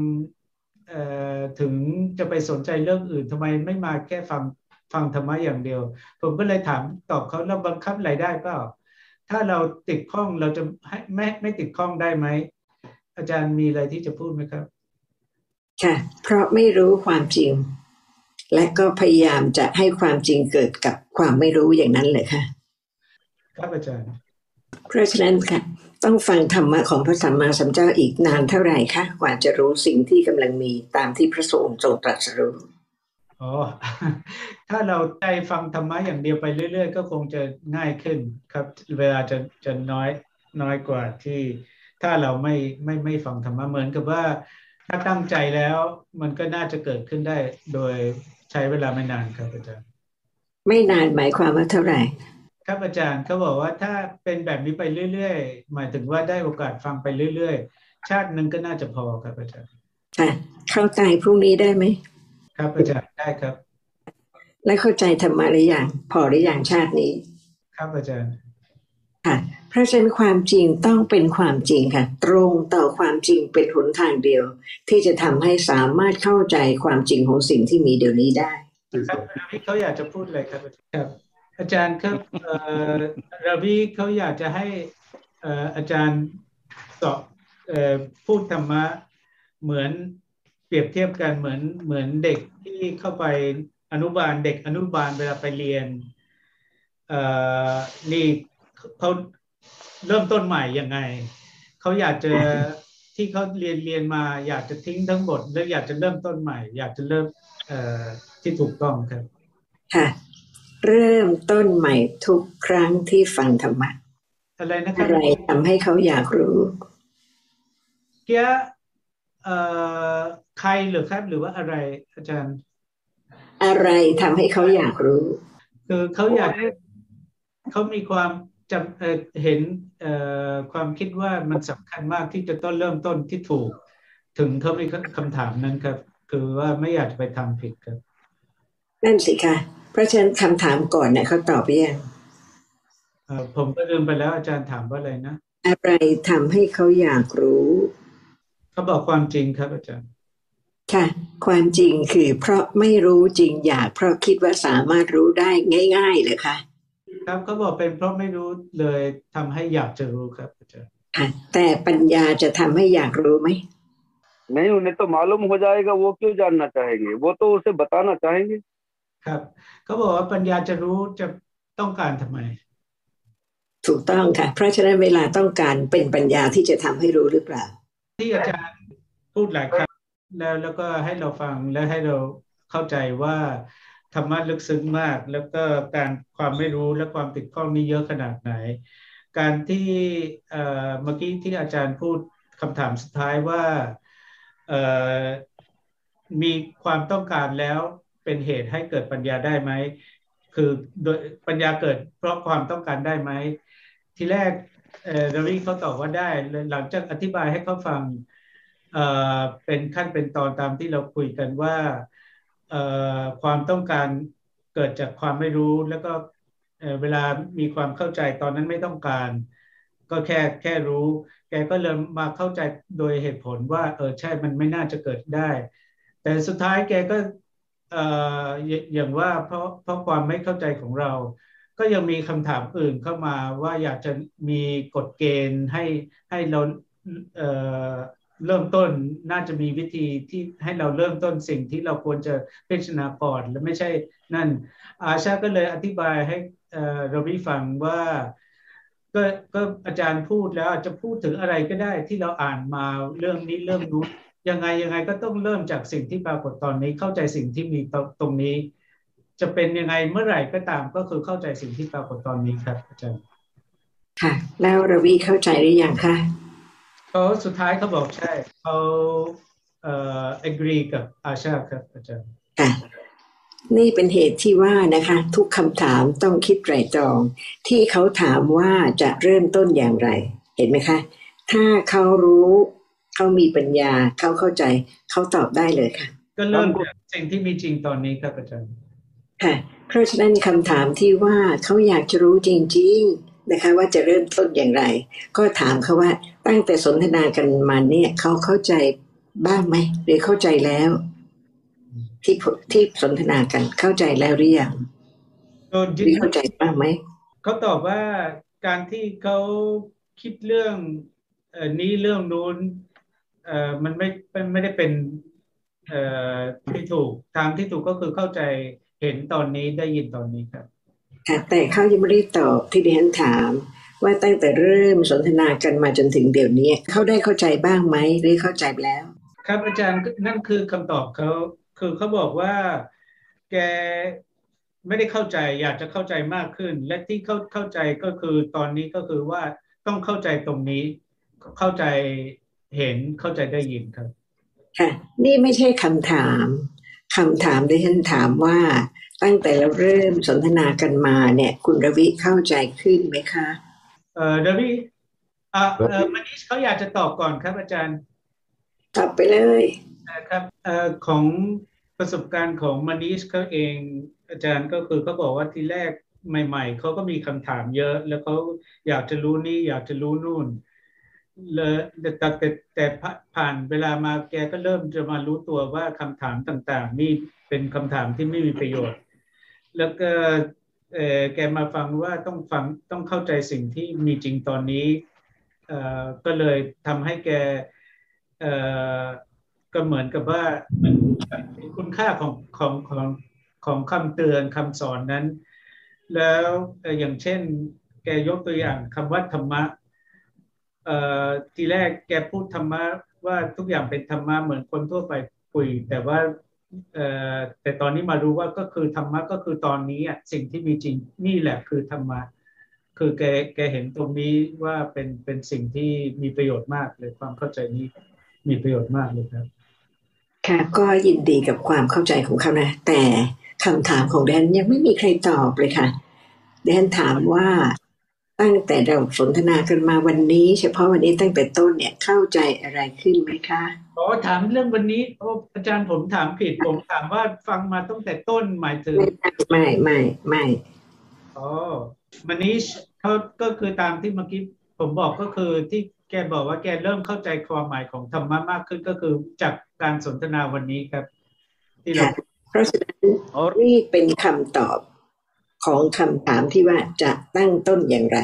เอ่อถึงจะไปสนใจเรื่องอื่นทำไมไม่มาแค่ฟังฟังธรรมะอย่างเดียว ผมก็เลยถามตอบเขาเราบังคับอะไรได้เปล่า ถ้าเราติดข้องเราจะให้ไม่ไม่ติดข้องได้ไหม อาจารย์มีอะไรที่จะพูดไหมครับ ค่ะ เพราะไม่รู้ความจริง และก็พยายามจะให้ความจริงเกิดกับความไม่รู้อย่างนั้นเลยค่ะ ครับอาจารย์ เพราะฉะนั้นค่ะ ต้องฟังธรรมะของพระสัมมาสัมพุทธเจ้าอีกนานเท่าไหร่คะกว่าจะรู้สิ่งที่กำลังมีตามที่พระสงฆ์ทรงตรัสรู้อ๋อถ้าเราใจฟังธรรมะอย่างเดียวไปเรื่อย ๆ ก็คงจะง่ายขึ้นครับ เวลาจะจะน้อยน้อยกว่าที่ ถ้าเราไม่ไม่ไม่ฟังธรรมะเหมือนกับว่า ถ้าตั้งใจแล้วมันก็น่าจะเกิดขึ้นได้โดยใช้เวลาไม่นานครับอาจารย์ไม่นานหมายความว่าเท่าไหร่ ครับอาจารย์เขาบอกว่าถ้าเป็นแบบนี้ไปเรื่อยๆ หมายถึงว่าได้โอกาสฟังไปเรื่อยๆ ชาติหนึ่งก็น่าจะพอครับอาจารย์ค่ะเข้าใจพรุ่งนี้ได้ไหมครับอาจารย์ได้ครับ และเข้าใจธรรมะหรือยังพอหรือยังชาตินี้ ครับอาจารย์ค่ะเพราะฉะนั้นความจริงต้องเป็นความจริงค่ะ ตรงต่อความจริงเป็นหนทางเดียว ที่จะทำให้สามารถเข้าใจความจริงของสิ่งที่มีเดี๋ยวนี้ได้ครับราวิเขาอยากจะพูดอะไรครับครับ อาจารย์ครับเออราวิเขาอยากจะให้อาจารย์สอบเอ่อพูดธรรมะเหมือนเปรียบเทียบกันเหมือนเหมือนเด็กที่เข้าไปอนุบาลเด็กอนุบาลเวลาไปเรียนอ่อนี่เขาเริ่มต้นใหม่ยังไงเขาอยากจะที่เขาเรียนเรียนมาอยากจะทิ้งทั้งหมด แล้วอยากจะเริ่มต้นใหม่ อยากจะเริ่มเอ่อที่ถูกต้องครับค่ะ เริ่มต้นใหม่ทุกครั้งที่ฟังธรรมะอะไรนะครัอะบไรทำให้เขาอยากรู้เกียเอ่อใครหรือครับ หรือว่าอะไรอาจารย์ อะไรทำให้เขาอยากรู้ คือเขาอยากเขามีความจำเอ่อเห็นเอ่อความคิดว่ามันสำคัญมากที่จะต้องเริ่มต้นที่ถูก ถึงเขามีคำถามนั้นครับ คือว่าไม่อยากจะไปทำผิดครับนั่นสิคะ เพราะฉะนั้นคำถามก่อนเนี่ยเขาตอบไปยัง เอ่อผมก็ลืมไปแล้วอาจารย์ถามว่าอะไรนะ อะไรทำให้เขาอยากรู้ เขาบอกความจริงครับอาจารย์ ค่ะ ความจริงคือเพราะไม่รู้จริงอยากเพราะคิดว่าสามารถรู้ได้ง่ายๆเลยค่ะ ครับเขาบอกเป็นเพราะไม่รู้เลยทำให้อยากจะรู้ครับอาจารย์ ค่ะ แต่ปัญญาจะทำให้อยากรู้ไหม नहीं उन्हें तो मालूम हो जाएगा वो क्यों जानना चाहेंगे वो तो उसे बताना चाहेंगे ครับเขาบอกว่าปัญญาจะรู้จะต้องการทำไม ถูกต้องค่ะ เพราะฉะนั้นเวลาต้องการเป็นปัญญาที่จะทำให้รู้หรือเปล่า ที่อาจารย์พูดหลายครั้งแล้วแล้วก็ให้เราฟังและให้เราเข้าใจว่าธรรมะลึกซึ้งมาก แล้วก็การความไม่รู้และความติดข้องนี้เยอะขนาดไหน การที่เมื่อกี้ที่อาจารย์พูดคำถามสุดท้ายว่ามีความต้องการแล้ว เป็นเหตุให้เกิดปัญญาได้ไหมคือโดยปัญญาเกิดเพราะความต้องการได้ไหมทีแรกเออดารีเขาตอบว่าได้หลังจากอธิบายให้เขาฟังเอ่อเป็นขั้นเป็นตอนตามที่เราคุยกันว่าเอ่อความต้องการเกิดจากความไม่รู้แล้วก็เวลามีความเข้าใจตอนนั้นไม่ต้องการ ก็แค่แค่รู้ แกก็เลยมาเข้าใจโดยเหตุผลว่าเออใช่มันไม่น่าจะเกิดได้ แต่สุดท้ายแกก็ อย่างว่าเพราะเพราะความไม่เข้าใจของเรา ก็ยังมีคำถามอื่นเข้ามาว่าอยากจะมีกฎเกณฑ์ให้ให้เราเเริ่มต้นน่าจะมีวิธีที่ให้เราเริ่มต้นสิ่งที่เราควรจะพิจารณาก่อนและไม่ใช่นั่น อาชาก็เลยอธิบายให้เราฟังว่าก็ก็อาจารย์พูดแล้วจจะพูดถึงอะไรก็ได้ที่เราอ่านมาเรื่องนี้เรื่องนู้น ยังไงยังไงก็ต้องเริ่มจากสิ่งที่ปรากฏตอนนี้เข้าใจสิ่งที่มีตรงนี้ จะเป็นยังไงเมื่อไหร่ก็ตามก็คือเข้าใจสิ่งที่ปรากฏตอนนี้ครับอาจารย์ค่ะ แล้วรวีเข้าใจหรือยังคะเขาสุดท้ายเขาบอกใช่เขาเอ่อ agree กับอาชาครับอาจารย์ค่ะนี่เป็นเหตุที่ว่านะคะ ทุกคำถามต้องคิดไตรตรอง ที่เขาถามว่าจะเริ่มต้นอย่างไร เห็นไหมคะ ถ้าเขารู้ เขามีปัญญาเขาเข้าใจเขาตอบได้เลยค่ะ ก็เริ่มจากสิ่งที่มีจริงตอนนี้ครับอาจารย์ค่ะเพราะฉะนั้นคำถามที่ว่าเขาอยากจะรู้จริง ๆนะคะ ว่าจะเริ่มต้นอย่างไร ก็ถามเขาว่าตั้งแต่สนทนากันมาเนี่ยเขาเข้าใจบ้างไหมหรือเข้าใจแล้ว ที่ที่สนทนากันเข้าใจแล้วหรือยังหรือเข้าใจบ้างไหมเขาตอบว่าการที่เขาคิดเรื่องอนี้เรื่องนู้น เอ่อมันไม่ไม่ได้เป็นเอ่อที่ถูกทางที่ถูกก็คือเข้าใจเห็นตอนนี้ได้ยินตอนนี้ครับค่ะแต่เขายังไม่ได้ตอบที่ดิฉันถาม ว่าตั้งแต่เริ่มสนทนากันมาจนถึงเดี๋ยวนี้เขาได้เข้าใจบ้างไหมหรือเข้าใจแล้ว ครับอาจารย์นั่นคือคำตอบเขาคือเขาบอกว่าแกไม่ได้เข้าใจ อยากจะเข้าใจมากขึ้น และที่เข้าเข้าใจก็คือตอนนี้ก็คือว่าต้องเข้าใจตรงนี้ เข้าใจ เห็นเข้าใจได้ยินครับ ค่ะ นี่ไม่ใช่คำถามคำถามที่ฉันถามว่า ตั้งแต่เราเริ่มสนทนากันมาเนี่ย คุณรวิเข้าใจขึ้นไหมคะ เอ่อรวิอ่าเอ่อมันนี้เขาอยากจะตอบก่อนครับ อาจารย์ตอบไปเลยครับเอ่อของประสบการณ์ของมานิชเขาเอง อาจารย์ก็คือเขาบอกว่าทีแรกใหม่ ๆเขาก็มีคำถามเยอะ แล้วเขาอยากจะรู้นี่อยากจะรู้นู่น เลยแต่แต่แต่ผ่านเวลามาแกก็เริ่มจะมารู้ตัวว่าคำถามต่างๆ นี่เป็นคำถามที่ไม่มีประโยชน์ แล้วก็แกมาฟังว่าต้องฟังต้องเข้าใจสิ่งที่มีจริงตอนนี้ก็เลยทำให้แกก็เหมือนกับว่าคุณค่าของของของของคำเตือนคำสอนนั้น แล้วอย่างเช่น แกยกตัวอย่างคำว่าธรรมะ ทีแรกแกพูดธรรมะว่าทุกอย่างเป็นธรรมะเหมือนคนทั่วไปคุย แต่ว่าแต่ตอนนี้มารู้ว่าก็คือธรรมะก็คือตอนนี้อะสิ่งที่มีจริงนี่แหละคือธรรมะคือแกแกเห็นตรงนี้ว่าเป็นเป็นสิ่งที่มีประโยชน์มากเลยความเข้าใจนี้มีประโยชน์มากเลยครับ ค่ะก็ยินดีกับความเข้าใจของเขานะ แต่คำถามของแดนยังไม่มีใครตอบเลยค่ะ แดนถามว่า ตั้งแต่เราสนทนากันมาวันนี้ เฉพาะวันนี้ตั้งแต่ต้นเนี่ยเข้าใจอะไรขึ้นไหมคะอ๋อถามเรื่องวันนี้โอ้อาจารย์ผมถามผิดผมถามว่าฟังมาตั้งแต่ต้นหมายถึงไม่ไม่ไม่อ๋อวันนี้เขาก็คือตามที่เมื่อกี้ผมบอกก็คือที่แกบอกว่าแกเริ่มเข้าใจความหมายของธรรมะมากขึ้นก็คือจากการสนทนาวันนี้ครับ ที่เราเพราะฉะนั้นนี่เป็นคำตอบ ของคำถามที่ว่าจะตั้งต้นอย่างไร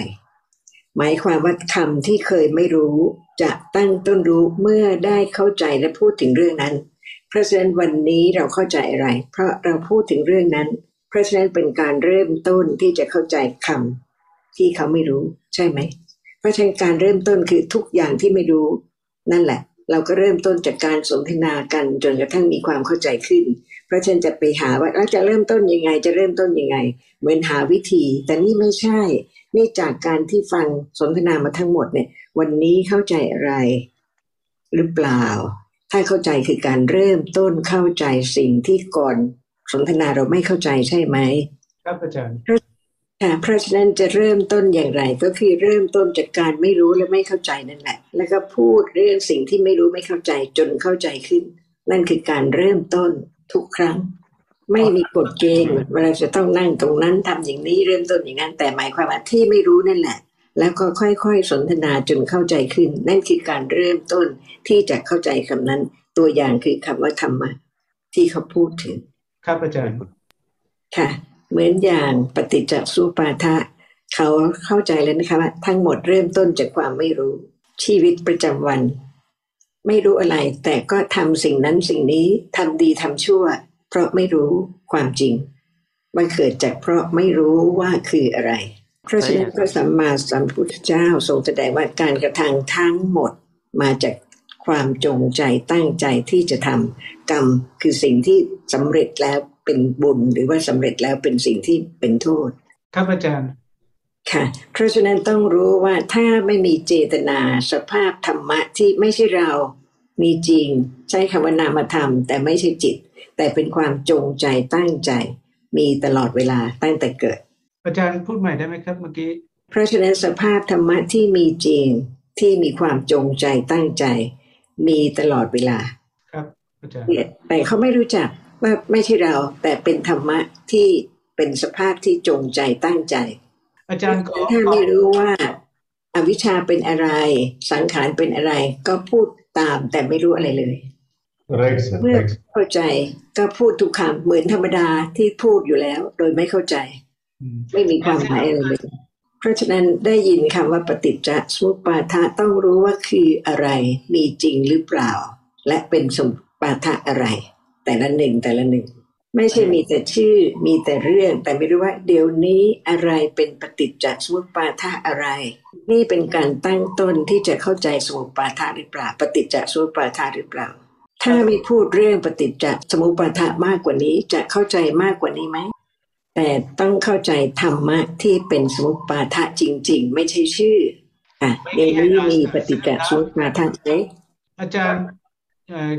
หมายความว่าคำที่เคยไม่รู้จะตั้งต้นรู้เมื่อได้เข้าใจและพูดถึงเรื่องนั้น เพราะฉะนั้นวันนี้เราเข้าใจอะไร เพราะเราพูดถึงเรื่องนั้น เพราะฉะนั้นเป็นการเริ่มต้นที่จะเข้าใจคำที่เขาไม่รู้ใช่ไหม เพราะฉะนั้นการเริ่มต้นคือทุกอย่างที่ไม่รู้ นั่นแหละ เราก็เริ่มต้นจากการสนทนากันจนกระทั่งมีความเข้าใจขึ้น ราะฉะนั้นจะไปหาว่าเราจะเริ่มต้นยังไง จะเริ่มต้นยังไง เหมือนหาวิธี แต่นี่ไม่ใช่ นี่จากการที่ฟังสนทนามาทั้งหมดเนี่ย วันนี้เข้าใจอะไรหรือเปล่า ถ้าเข้าใจคือการเริ่มต้นเข้าใจสิ่งที่ก่อนสนทนาเราไม่เข้าใจใช่ไหมครับอาจารย์ค่ะเพราะฉะนั้นจะเริ่มต้นอย่างไรก็คือเริ่มต้นจากการไม่รู้และไม่เข้าใจนั่นแหละ แล้วก็พูดเรื่องสิ่งที่ไม่รู้ไม่เข้าใจจนเข้าใจขึ้น นั่นคือการเริ่มต้น ทุกครั้ง ไม่มีกฎเกณฑ์ว่าเราจะต้องนั่งตรงนั้นทำอย่างนี้เริ่มต้นอย่างนั้น แต่หมายความว่าที่ไม่รู้นั่นแหละ แล้วก็ค่อยๆสนทนาจนเข้าใจขึ้น นั่นคือการเริ่มต้นที่จะเข้าใจคำนั้น ตัวอย่างคือคำว่าธรรมะที่เขาพูดถึง ครับอาจารย์ค่ะ เหมือนอย่างปฏิจจสุปาทะเขาเข้าใจแล้วนะคะว่าทั้งหมดเริ่มต้นจากความไม่รู้ชีวิตประจำวัน ไม่รู้อะไร แต่ก็ทำสิ่งนั้นสิ่งนี้ทำดีทำชั่ว เพราะไม่รู้ความจริง มันเกิดจากเพราะไม่รู้ว่าคืออะไร เพราะฉะนั้นพระสัมมาสัมพุทธเจ้าทรงแสดงว่าการกระทำทั้งหมดมาจากความจงใจตั้งใจที่จะทำกรรมคือสิ่งที่สำเร็จแล้วเป็นบุญหรือว่าสำเร็จแล้วเป็นสิ่งที่เป็นโทษ ครับอาจารย์ ค่ะ เพราะฉะนั้นต้องรู้ว่าถ้าไม่มีเจตนาสภาพธรรมะที่ไม่ใช่เรามีจริง ใช้คำว่านามธรรม แต่ไม่ใช่จิต แต่เป็นความจงใจตั้งใจ มีตลอดเวลาตั้งแต่เกิด อาจารย์พูดใหม่ได้ไหมครับเมื่อกี้ เพราะฉะนั้นสภาพธรรมะที่มีจริงที่มีความจงใจตั้งใจ มีตลอดเวลา ครับอาจารย์แต่เขาไม่รู้จักว่าไม่ใช่เราแต่เป็นธรรมะที่เป็นสภาพที่จงใจตั้งใจ อาจารย์ขอถ้าไม่รู้ว่าอาวิชชาเป็นอะไร สังขารเป็นอะไร ก็พูดตามแต่ไม่รู้อะไรเลย Right, sir. เมื่อ Right. sir. เข้าใจก็พูดทุกคำเหมือนธรรมดาที่พูดอยู่แล้ว โดยไม่เข้าใจอืมไม่มีความหมายอะไรเลย เพราะฉะนั้นได้ยินคำว่าปฏิจจสมุปบาทะต้องรู้ว่าคืออะไร มีจริงหรือเปล่า และเป็นสมุปบาทะอะไร แต่ละหนึ่งแต่ละหนึ่ง ไม่ใช่มีแต่ชื่อมีแต่เรื่อง แต่ไม่รู้ว่า เดี๋ยวนี้อะไรเป็นปฏิจจสมุปบาทะอะไร นี่เป็นการตั้งต้นที่จะเข้าใจสมุปบาทะหรือเปล่า ปฏิจจสมุปบาทะหรือเปล่า ถ้าไม่พูดเรื่องปฏิจจสมุปบาทะมากกว่านี้จะเข้าใจมากกว่านี้ไหมแต่ต้องเข้าใจธรรมะที่เป็นสมุปบาทะจริง ๆ ไม่ใช่ชื่ออะเดี๋ยวนี้มีปฏิจจสมุปบาทะไหมอาจารย์เอ่อ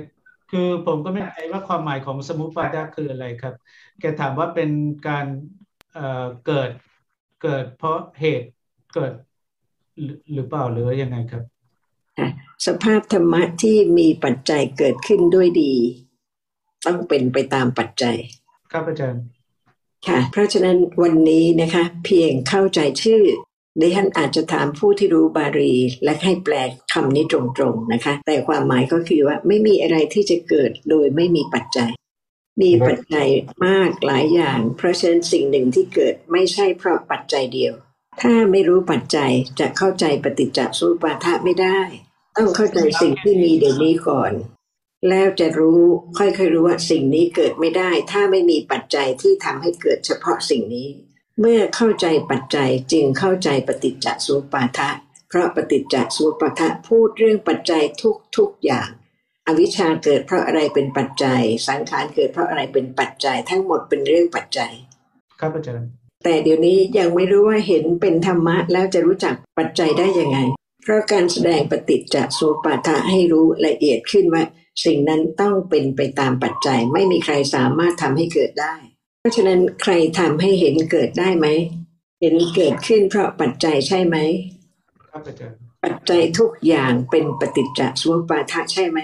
คือผมก็ไม่แน่ใจว่าความหมายของสมุปบาทะคืออะไรครับ แกถามว่าเป็นการเอ่อเกิดเกิดเพราะเหตุเกิดหรือหรือเปล่าหรือว่ายังไงครับอะสภาพธรรมะที่มีปัจจัยเกิดขึ้นด้วยดี ต้องเป็นไปตามปัจจัย ครับอาจารย์ค่ะ เพราะฉะนั้นวันนี้นะคะ เพียงเข้าใจชื่อ ดิฉันอาจจะถามผู้ที่รู้บาลีและให้แปลคำนี้ตรงๆนะคะ แต่ความหมายก็คือว่าไม่มีอะไรที่จะเกิดโดยไม่มีปัจจัย มีปัจจัยมากหลายอย่าง เพราะฉะนั้นสิ่งหนึ่งที่เกิดไม่ใช่เพราะปัจจัยเดียว ถ้าไม่รู้ปัจจัยจะเข้าใจปฏิจจสมุปาทะไม่ได้ ต้องเข้าใจสิ่งที่มีเดี๋ยวนี้ก่อน แล้วจะรู้ค่อยๆรู้ว่าสิ่งนี้เกิดไม่ได้ ถ้าไม่มีปัจจัยที่ทำให้เกิดเฉพาะสิ่งนี้ เมื่อเข้าใจปัจจัยจึงเข้าใจปฏิจจสมุปบาทะ เพราะปฏิจจสมุปบาทะพูดเรื่องปัจจัยทุกๆอย่าง อวิชชาเกิดเพราะอะไรเป็นปัจจัย สังขารเกิดเพราะอะไรเป็นปัจจัย ทั้งหมดเป็นเรื่องปัจจัย ครับอาจารย์แต่เดี๋ยวนี้ยังไม่รู้ว่าเห็นเป็นธรรมะแล้วจะรู้จักปัจจัยได้ยังไง เพราะการแสดงปฏิจจสมุปบาทะให้รู้ละเอียดขึ้นว่า สิ่งนั้นต้องเป็นไปตามปัจจัยไม่มีใครสามารถทำให้เกิดได้เพ ราะฉะนั้นใครทำให้เห็นเกิดได้ไหม เห็นเกิดขึ้นเพราะปัจจัยใช่ไหมครับอาจารย์ปัจจัยทุกอย่างเป็นปฏิจจสมุปบาทะใช่ไหม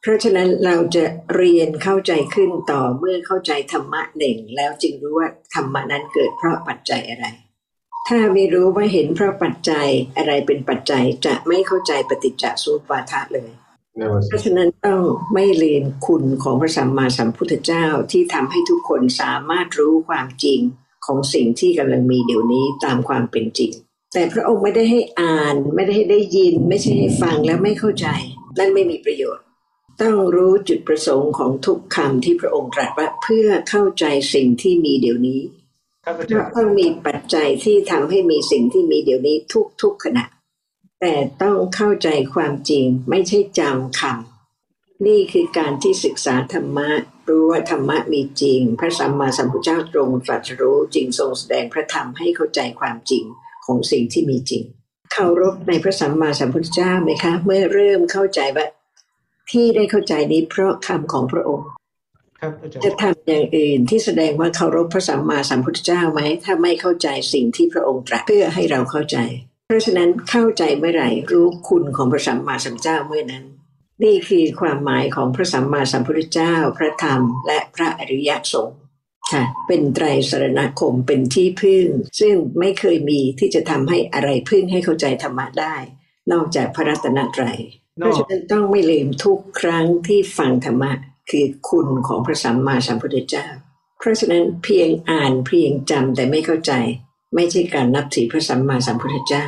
เพราะฉะนั้นเราจะเรียนเข้าใจขึ้นต่อเมื่อเข้าใจธรรมะหนึ่ง แล้วจึงรู้ว่าธรรมะนั้นเกิดเพราะปัจจัยอะไร ถ้าไม่รู้ว่าเห็นเพราะปัจจัยอะไรเป็นปัจจัยจะไม่เข้าใจปฏิจจสมุปบาทะเลย เพราะฉะนั้นต้องไม่เรียนคุณของพระสัมมาสัมพุทธเจ้าที่ทำให้ทุกคนสามารถรู้ความจริงของสิ่งที่กำลังมีเดี๋ยวนี้ตามความเป็นจริง แต่พระองค์ไม่ได้ให้อ่าน ไม่ได้ให้ได้ยิน ไม่ใช่ให้ฟังแล้วไม่เข้าใจ นั่นไม่มีประโยชน์ ต้องรู้จุดประสงค์ของทุกคำที่พระองค์ตรัสว่าเพื่อเข้าใจสิ่งที่มีเดี๋ยวนี้ครับอาเพราะต้องมีปัจจัยที่ทำให้มีสิ่งที่มีเดี๋ยวนี้ทุกๆขณะ แต่ต้องเข้าใจความจริงไม่ใช่จำคำนี่คือการที่ศึกษาธรรมะรู้ว่าธรรมะมีจริง พระสัมมาสัมพุทธเจ้าตรงตรัสรู้จริงทรงแสดงพระธรรมให้เข้าใจความจริงของสิ่งที่มีจริงเคารพในพระสัมมาสัมพุทธเจ้าไหมคะ เมื่อเริ่มเข้าใจว่าที่ได้เข้าใจนี้เพราะคำของพระองค์ครับอาจารจะย์ทำอย่างอื่นที่แสดงว่าเคารพพระสัมมาสัมพุทธเจ้าไหมถ้าไม่เข้าใจสิ่งที่พระองค์ตรัสเพื่อให้เราเข้าใจเพ ราะฉะนั้นเข้าใจเมื่อไหร่รู้คุณของพระสัมมาสัมพุทธเจ้าเมื่อนั้น นี่คือความหมายของพระสัมมาสัมพุทธเจ้า พระธรรม และพระอริยสงฆ์ค่ะเป็นไตรสรณคมเป็นที่พึ่ง ซึ่งไม่เคยมีที่จะทำให้อะไรพึ่งให้เข้าใจธรรมะได้ นอกจากพระรัตนตรัยเพนอราะกฉะนั้นต้องไม่ลืมทุกครั้งที่ฟังธรรมะคือคุณของพระสัมมาสัมพุทธเจ้า เพราะฉะนั้นเพียงอ่านเพียงจำแต่ไม่เข้าใจ ไม่ใช่การนับถือพระสัมมาสัมพุทธเจ้า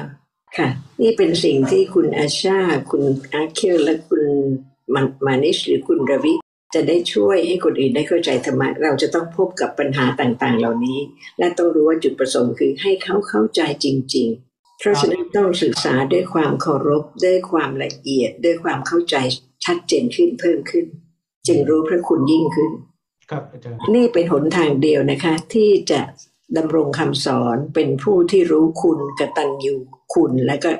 ค่ะ นี่เป็นสิ่งที่คุณอาชา คุณอาเคิลและคุณมันมานิชหรือคุณรวิจะได้ช่วยให้คนอื่นได้เข้าใจธรรมะเราจะต้องพบกับปัญหาต่างๆ เหล่านี้ และต้องรู้ว่าจุดประสงค์คือให้เขาเข้าใจจริง ๆ เพราะฉะนั้นต้องศึกษาด้วยความเคารพด้วยความละเอียด ด้วยความเข้าใจชัดเจนขึ้นเพิ่มขึ้น จึงรู้พระคุณยิ่งขึ้น ครับอาจารย์นี่เป็นหนทางเดียวนะคะ ที่จะ ดำรงคำสอนเป็นผู้ที่รู้คุณกตัญญูคุณ และก็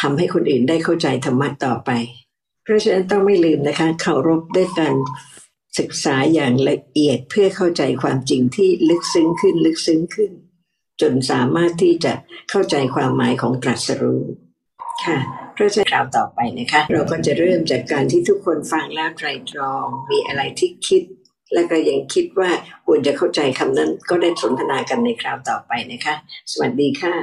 ทำให้คนอื่นได้เข้าใจธรรมะต่อไป เพราะฉะนั้นต้องไม่ลืมนะคะเคารพด้วยการศึกษาอย่างละเอียดเพื่อเข้าใจความจริงที่ลึกซึ้งขึ้นลึกซึ้งขึ้น จนสามารถที่จะเข้าใจความหมายของตรัสรู้ค่ะเพราะฉะนั้นคราวต่อไปนะคะ เราก็จะเริ่มจากการที่ทุกคนฟังแล้วไตรตรอง มีอะไรที่คิด และก็ยังคิดว่าควรจะเข้าใจคำนั้นก็ได้สนทนากันในคราวต่อไปนะคะ สวัสดีค่ะ